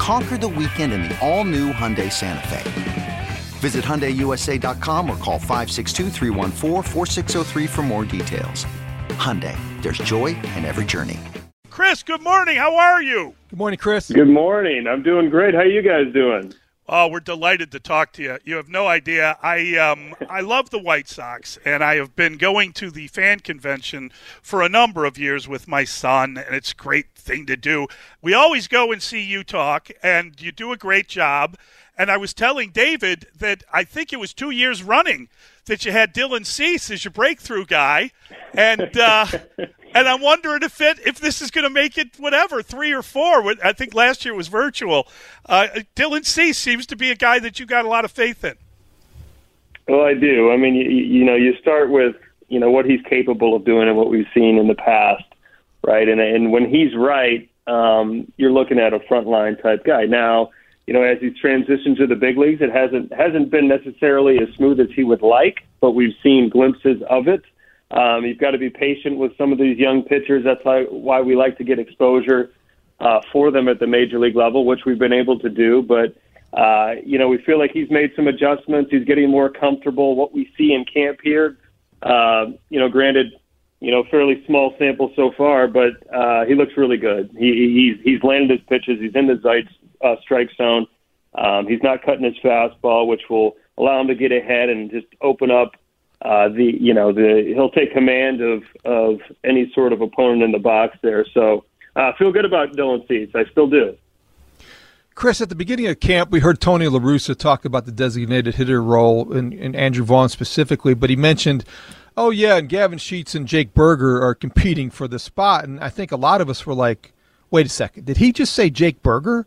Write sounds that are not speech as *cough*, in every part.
Conquer the weekend in the all new Hyundai Santa Fe. Visit HyundaiUSA.com or call 562 for more details. Hyundai, there's joy in every journey. Chris, good morning. How are you? Good morning, Chris. Good morning. I'm doing great. How are you guys doing? Oh, we're delighted to talk to you. You have no idea. I um, I love the White Sox, and I have been going to the fan convention for a number of years with my son, and it's a great thing to do. We always go and see you talk, and you do a great job. And I was telling David that I think it was two years running that you had Dylan Cease as your breakthrough guy, and uh, *laughs* and I'm wondering if it if this is going to make it whatever three or four. I think last year was virtual. Uh, Dylan Cease seems to be a guy that you got a lot of faith in. Well, I do. I mean, you, you know, you start with you know what he's capable of doing and what we've seen in the past, right? And and when he's right, um, you're looking at a frontline type guy now you know, as he's transitioned to the big leagues, it hasn't hasn't been necessarily as smooth as he would like, but we've seen glimpses of it. Um, you've got to be patient with some of these young pitchers. That's why, why we like to get exposure uh, for them at the major league level, which we've been able to do. But uh, you know, we feel like he's made some adjustments. He's getting more comfortable. What we see in camp here, uh, you know, granted, you know, fairly small sample so far, but uh, he looks really good. He, he's he's landed his pitches. He's in the Zeitz uh, strike zone. Um, he's not cutting his fastball, which will allow him to get ahead and just open up uh, the you know the he'll take command of of any sort of opponent in the box there. So uh, feel good about Dylan Cease. I still do. Chris, at the beginning of camp, we heard Tony La Russa talk about the designated hitter role and, and Andrew Vaughn specifically, but he mentioned, oh yeah, and Gavin Sheets and Jake Burger are competing for the spot, and I think a lot of us were like, wait a second, did he just say Jake Burger?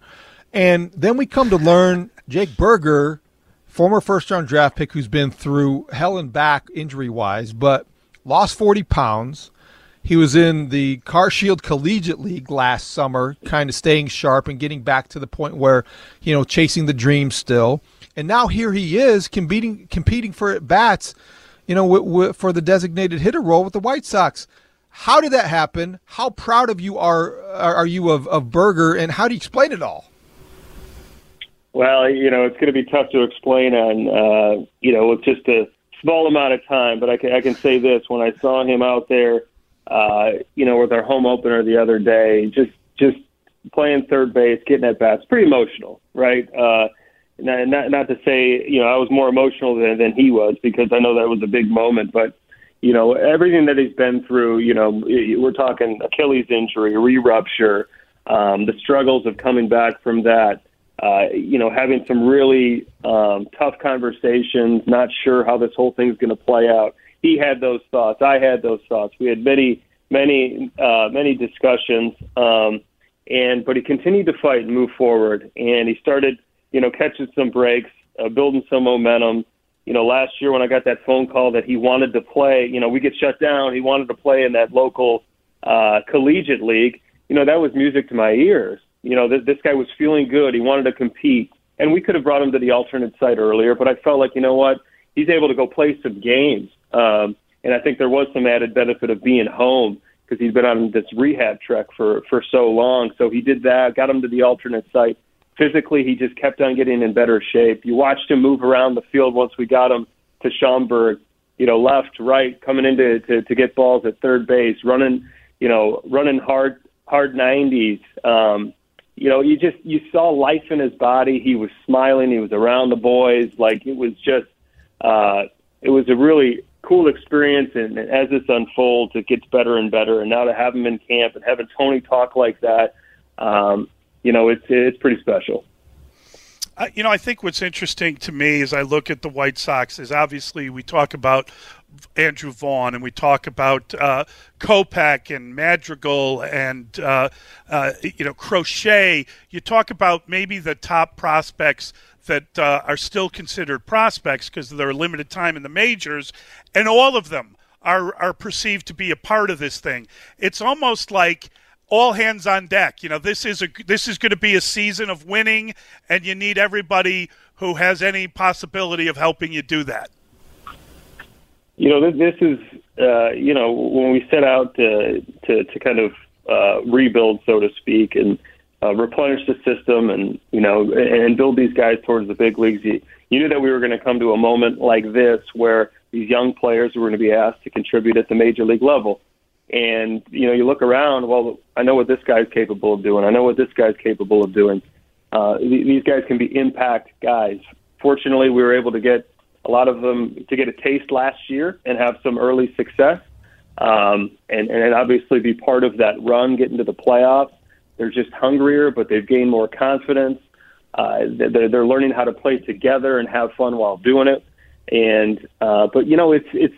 And then we come to learn Jake Burger, former first round draft pick who's been through hell and back injury wise, but lost 40 pounds. He was in the CarShield Collegiate League last summer, kind of staying sharp and getting back to the point where, you know, chasing the dream still. And now here he is competing competing for at bats, you know, for the designated hitter role with the White Sox. How did that happen? How proud of you are are you of, of Burger, and how do you explain it all? Well, you know, it's going to be tough to explain on, uh, you know, with just a small amount of time. But I can, I can say this: when I saw him out there, uh, you know, with our home opener the other day, just just playing third base, getting at bats, pretty emotional, right? Uh, not, not not to say, you know, I was more emotional than than he was because I know that was a big moment, but you know, everything that he's been through, you know, we're talking Achilles injury, re-rupture, um, the struggles of coming back from that uh, you know, having some really um, tough conversations, not sure how this whole thing's going to play out. He had those thoughts. I had those thoughts. We had many, many, uh, many discussions. Um, and but he continued to fight and move forward. And he started, you know, catching some breaks, uh, building some momentum. You know, last year when I got that phone call that he wanted to play, you know, we get shut down. He wanted to play in that local uh, collegiate league. You know, that was music to my ears you know, th- this guy was feeling good. He wanted to compete. And we could have brought him to the alternate site earlier, but I felt like, you know what? He's able to go play some games. Um, and I think there was some added benefit of being home because he's been on this rehab trek for, for so long. So he did that, got him to the alternate site. Physically, he just kept on getting in better shape. You watched him move around the field once we got him to Schaumburg, you know, left, right, coming into to, to get balls at third base, running, you know, running hard, hard 90s. Um, you know, you just you saw life in his body. He was smiling. He was around the boys. Like it was just, uh, it was a really cool experience, and, and as this unfolds, it gets better and better. And now to have him in camp and having Tony talk like that, um, you know, it's it's pretty special. Uh, you know, I think what's interesting to me as I look at the White Sox is obviously we talk about Andrew Vaughn and we talk about uh, and Madrigal and uh, uh, you know Crochet. You talk about maybe the top prospects that uh, are still considered prospects because of their limited time in the majors, and all of them are are perceived to be a part of this thing. It's almost like all hands on deck. You know, this is a this is going to be a season of winning, and you need everybody who has any possibility of helping you do that. You know, this is uh, you know when we set out to to, to kind of uh, rebuild, so to speak, and uh, replenish the system, and you know, and build these guys towards the big leagues. You, you knew that we were going to come to a moment like this where these young players were going to be asked to contribute at the major league level. And you know, you look around. Well, I know what this guy's capable of doing. I know what this guy's capable of doing. Uh, these guys can be impact guys. Fortunately, we were able to get a lot of them to get a taste last year and have some early success, um, and and obviously be part of that run, get into the playoffs. They're just hungrier, but they've gained more confidence. Uh, they're, they're learning how to play together and have fun while doing it. And uh, but you know, it's it's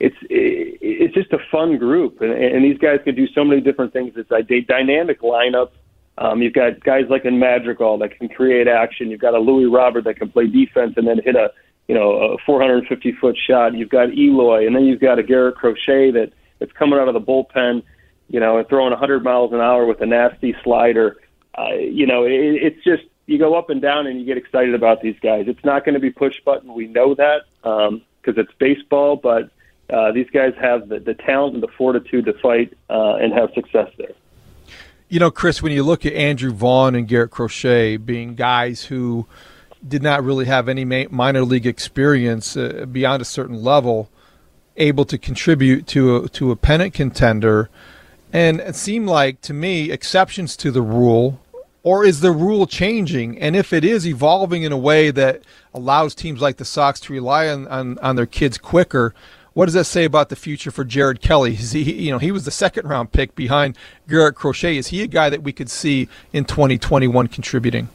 it's it's just a fun group, and, and these guys can do so many different things. It's a dynamic lineup. Um, you've got guys like in Madrigal that can create action. You've got a Luis Robert that can play defense and then hit a you know a 450 foot shot. You've got Eloy, and then you've got a Garrett Crochet that that's coming out of the bullpen, you know, and throwing 100 miles an hour with a nasty slider. Uh, you know, it, it's just you go up and down and you get excited about these guys. It's not going to be push button. We know that because um, it's baseball, but uh, these guys have the, the talent and the fortitude to fight uh, and have success there. You know, Chris, when you look at Andrew Vaughn and Garrett Crochet being guys who did not really have any minor league experience uh, beyond a certain level, able to contribute to a, to a pennant contender, and it seemed like to me exceptions to the rule or is the rule changing? And if it is evolving in a way that allows teams like the Sox to rely on, on, on their kids quicker, what does that say about the future for Jared Kelley? Is he, you know, he was the second round pick behind Garrett Crochet. Is he a guy that we could see in 2021 contributing?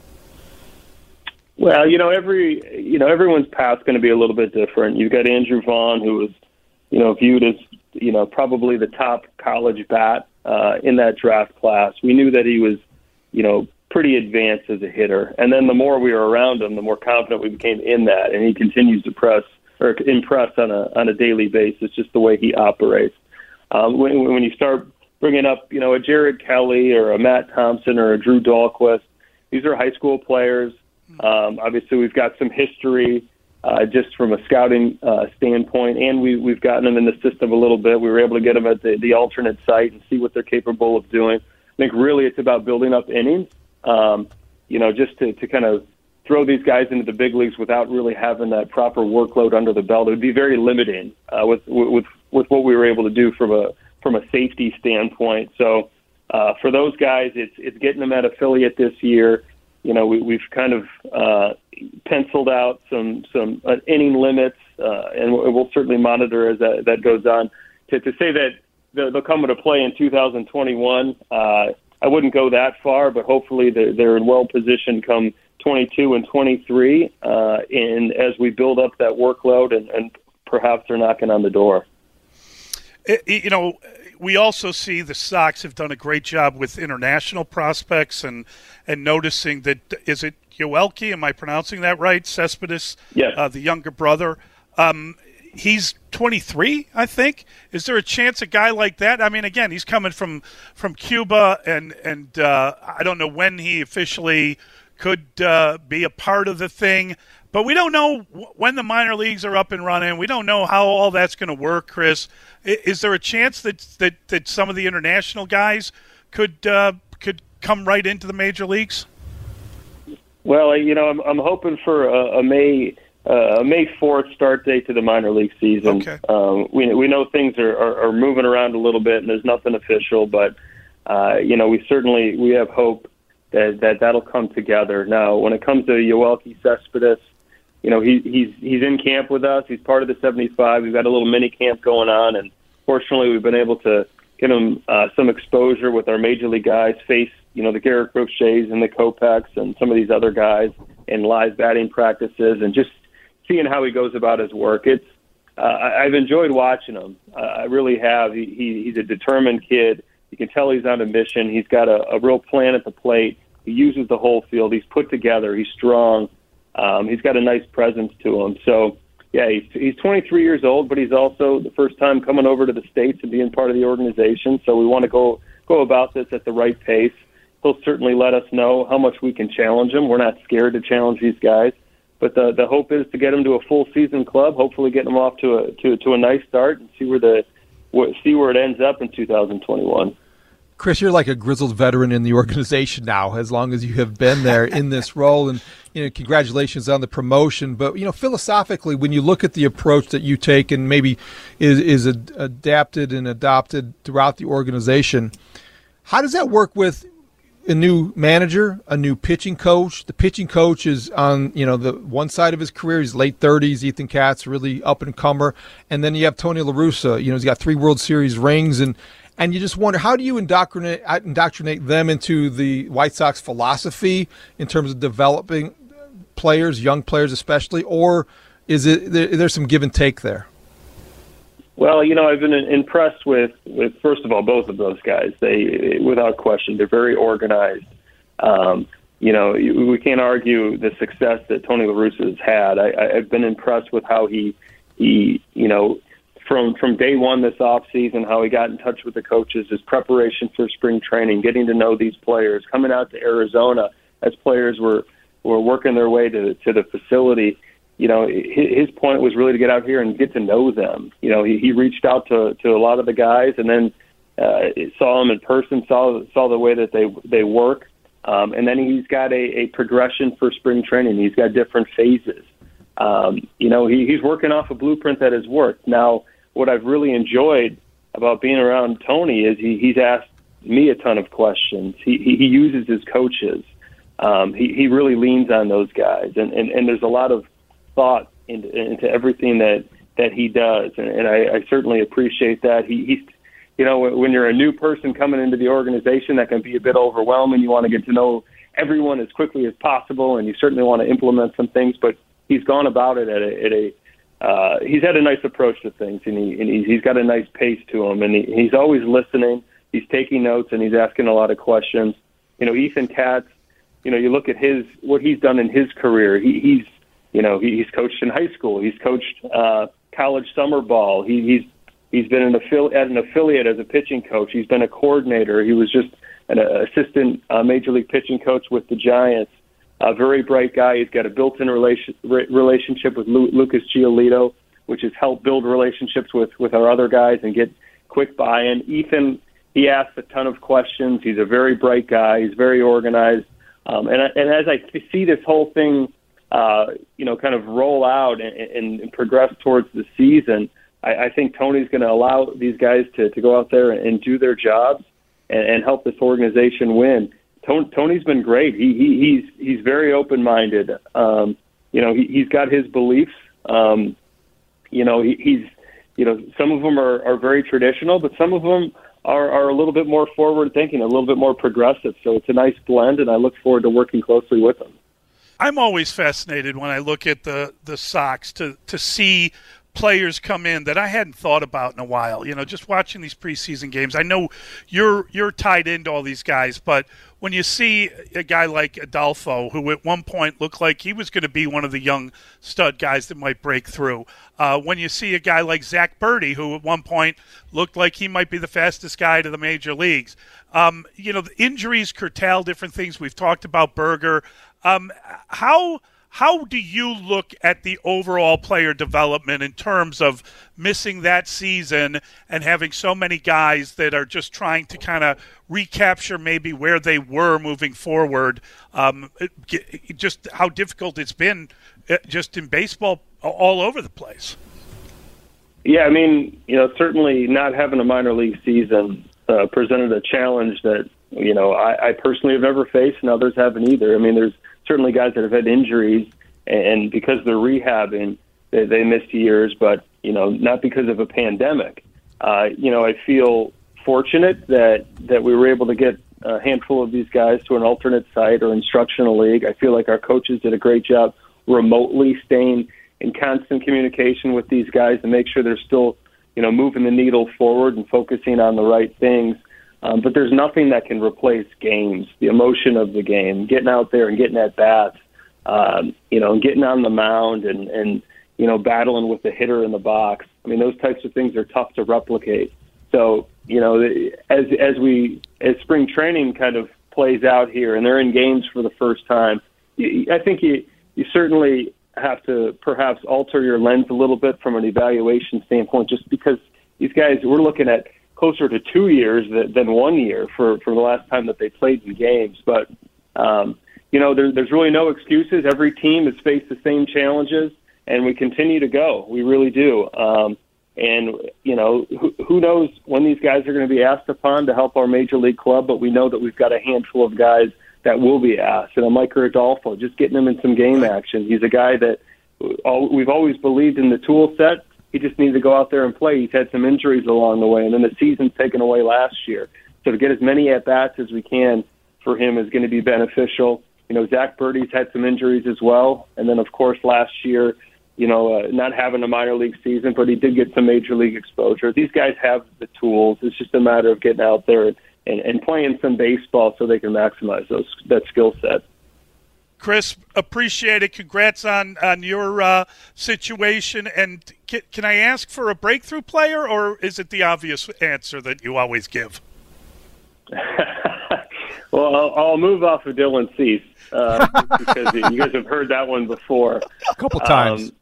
Well, you know, every you know everyone's path's going to be a little bit different. You've got Andrew Vaughn, who was, you know, viewed as you know probably the top college bat uh, in that draft class. We knew that he was, you know, pretty advanced as a hitter, and then the more we were around him, the more confident we became in that, and he continues to press or impress on a on a daily basis, just the way he operates. Um, when when you start bringing up, you know, a Jared Kelley or a Matt Thompson or a Drew Dalquist, these are high school players. Um, obviously, we've got some history uh, just from a scouting uh, standpoint, and we, we've gotten them in the system a little bit. We were able to get them at the, the alternate site and see what they're capable of doing. I think really it's about building up innings, um, you know, just to, to kind of throw these guys into the big leagues without really having that proper workload under the belt. It would be very limiting uh, with with with what we were able to do from a from a safety standpoint. So uh, for those guys, it's it's getting them at affiliate this year. You know, we, we've kind of uh, penciled out some some uh, inning limits, uh, and we'll certainly monitor as that, that goes on. To, to say that they'll come into play in 2021, uh, I wouldn't go that far, but hopefully they're, they're in well position come 22 and 23, uh, and as we build up that workload, and, and perhaps they're knocking on the door. It, you know, we also see the Sox have done a great job with international prospects and and noticing that is it Yoelqui? Am I pronouncing that right? Cespedes, yes. Uh, the younger brother. Um, he's 23, I think. Is there a chance a guy like that? I mean, again, he's coming from from Cuba, and and uh, I don't know when he officially could uh, be a part of the thing. But we don't know when the minor leagues are up and running. We don't know how all that's going to work, Chris. Is there a chance that, that, that some of the international guys could uh, could come right into the major leagues? Well, you know, I'm, I'm hoping for a, a May uh, a May 4th start date to the minor league season. Okay. Um, we we know things are, are, are moving around a little bit, and there's nothing official, but uh, you know, we certainly we have hope that, that that'll come together. Now, when it comes to Yoelqui Cespedes, you know, he, he's he's in camp with us. He's part of the 75. We've got a little mini camp going on, and fortunately, we've been able to get him uh, some exposure with our major league guys. Face you know the Garrett Crochet's and the Kopechs and some of these other guys in live batting practices, and just seeing how he goes about his work. It's uh, I've enjoyed watching him. Uh, I really have. He, he he's a determined kid. You can tell he's on a mission. He's got a, a real plan at the plate. He uses the whole field. He's put together. He's strong. Um, he's got a nice presence to him. So yeah, he's he's 23 years old, but he's also the first time coming over to the states and being part of the organization. So we want to go go about this at the right pace. He'll certainly let us know how much we can challenge him. We're not scared to challenge these guys. But the the hope is to get him to a full season club. Hopefully, get him off to a to to a nice start and see where the see where it ends up in 2021. Chris, you're like a grizzled veteran in the organization now, as long as you have been there in this *laughs* role. And you know, congratulations on the promotion. But you know, philosophically, when you look at the approach that you take and maybe is is adapted and adopted throughout the organization, how does that work with a new manager, a new pitching coach. The pitching coach is on you know the one side of his career. He's late thirties. Ethan Katz, really up and comer, and then you have Tony La Russa. You know he's got three World Series rings, and and you just wonder how do you indoctrinate indoctrinate them into the White Sox philosophy in terms of developing players, young players especially, or is it there, there's some give and take there? Well, you know, I've been impressed with, with first of all, both of those guys. They, without question, they're very organized. Um, you know, we can't argue the success that Tony La Russa has had. I, I've been impressed with how he, he, you know, from from day one this off season, how he got in touch with the coaches, his preparation for spring training, getting to know these players, coming out to Arizona as players were were working their way to to the facility you know, his point was really to get out here and get to know them. You know, he, he reached out to to a lot of the guys, and then uh, saw them in person, saw saw the way that they they work, um, and then he's got a, a progression for spring training. He's got different phases. Um, you know, he, he's working off a blueprint that has worked. Now, what I've really enjoyed about being around Tony is he, he's asked me a ton of questions. He he, he uses his coaches. Um, he he really leans on those guys, and and, and there's a lot of thought into, into everything that that he does, and, and I, I certainly appreciate that. He, he's, you know, when you're a new person coming into the organization, that can be a bit overwhelming. You want to get to know everyone as quickly as possible, and you certainly want to implement some things. But he's gone about it at a, at a uh, he's had a nice approach to things, and he and he's, he's got a nice pace to him, and he, he's always listening. He's taking notes, and he's asking a lot of questions. You know, Ethan Katz. You know, you look at his what he's done in his career. He, he's you know, he, he's coached in high school. He's coached uh, college summer ball. He, he's he's been an affili- at an affiliate as a pitching coach. He's been a coordinator. He was just an uh, assistant uh, major league pitching coach with the Giants. A very bright guy. He's got a built-in relation, re- relationship with Lu- Lucas Giolito, which has helped build relationships with with our other guys and get quick buy-in. Ethan, he asks a ton of questions. He's a very bright guy. He's very organized. Um, and, and as I see this whole thing uh, you know, kind of roll out and, and progress towards the season, I, I think Tony's going to allow these guys to, to go out there and do their jobs and, and help this organization win. Tony, Tony's been great. He, he he's he's very open minded. Um, you know, he, he's got his beliefs. Um, you know, he, he's you know some of them are, are very traditional, but some of them are, are a little bit more forward thinking, a little bit more progressive. So it's a nice blend, and I look forward to working closely with them. I'm always fascinated when I look at the the Sox to to see players come in that I hadn't thought about in a while. You know, just watching these preseason games. I know you're you're tied into all these guys, but when you see a guy like Adolfo, who at one point looked like he was going to be one of the young stud guys that might break through, uh, when you see a guy like Zack Burdi, who at one point looked like he might be the fastest guy to the major leagues, um, you know, the injuries curtail different things. We've talked about Burger. Um, how how do you look at the overall player development in terms of missing that season and having so many guys that are just trying to kind of recapture maybe where they were moving forward? Um, just how difficult it's been uh, just in baseball all over the place. Yeah, I mean, you know, certainly not having a minor league season uh, presented a challenge that you know I, I personally have never faced, and others haven't either. I mean, there's certainly guys that have had injuries and because they're rehabbing, they, they missed years, but you know, not because of a pandemic. Uh, you know, I feel fortunate that that we were able to get a handful of these guys to an alternate site or instructional league. I feel like our coaches did a great job remotely staying in constant communication with these guys to make sure they're still, you know, moving the needle forward and focusing on the right things. Um, but there's nothing that can replace games, the emotion of the game, getting out there and getting at bats, um, you know, and getting on the mound and, and, you know, battling with the hitter in the box. I mean, those types of things are tough to replicate. So, you know, as as we as spring training kind of plays out here, and they're in games for the first time, I think you you certainly have to perhaps alter your lens a little bit from an evaluation standpoint, just because these guys we're looking at closer to two years than one year for for the last time that they played in games. But um, you know, there, there's really no excuses. Every team has faced the same challenges, and we continue to go. We really do. Um, and you know, who, who knows when these guys are going to be asked upon to help our major league club? But we know that we've got a handful of guys that will be asked. And Micker Adolfo, just getting him in some game action. He's a guy that all, we've always believed in the tool set. He just needs to go out there and play. He's had some injuries along the way, and then the season's taken away last year. So to get as many at bats as we can for him is going to be beneficial. You know, Zack Burdi's had some injuries as well, and then of course last year you know, uh, not having a minor league season, but he did get some major league exposure. These guys have the tools. It's just a matter of getting out there and, and playing some baseball so they can maximize those that skill set. Chris, appreciate it. Congrats on on your uh, situation. And can, can I ask for a breakthrough player, or is it the obvious answer that you always give? *laughs* well, I'll, I'll, move off of Dylan Cease uh, *laughs* because you guys have heard that one before a couple times. Um,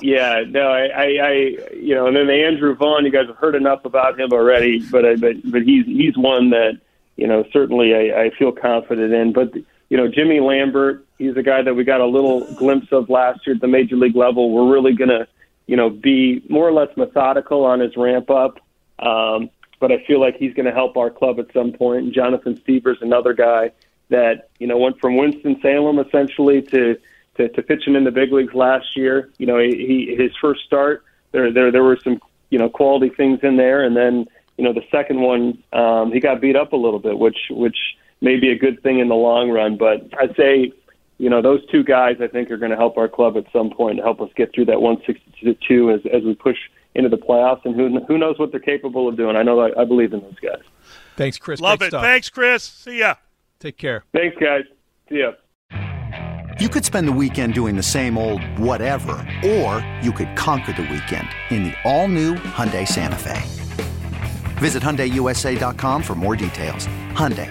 yeah, no, I, I, I, you know, and then Andrew Vaughn, you guys have heard enough about him already, but I, but but he's he's one that you know certainly I, I feel confident in. But you know, Jimmy Lambert, he's a guy that we got a little glimpse of last year at the major league level. We're really gonna, you know, be more or less methodical on his ramp up. Um, but I feel like he's going to help our club at some point. And Jonathan Stiever's another guy that you know went from Winston Salem essentially to to, to pitching in the big leagues last year. You know, he his first start there there there were some you know quality things in there, and then you know the second one um, he got beat up a little bit, which which may be a good thing in the long run. But I'd say you know those two guys I think are going to help our club at some point to help us get through that 162 as as we push into the playoffs, and who who knows what they're capable of doing. I know I, I believe in those guys. Thanks, Chris. Love Great it. Stuff. Thanks, Chris. See ya. Take care. Thanks, guys. See ya. You could spend the weekend doing the same old whatever, or you could conquer the weekend in the all-new Hyundai Santa Fe. Visit HyundaiUSA.com for more details. Hyundai,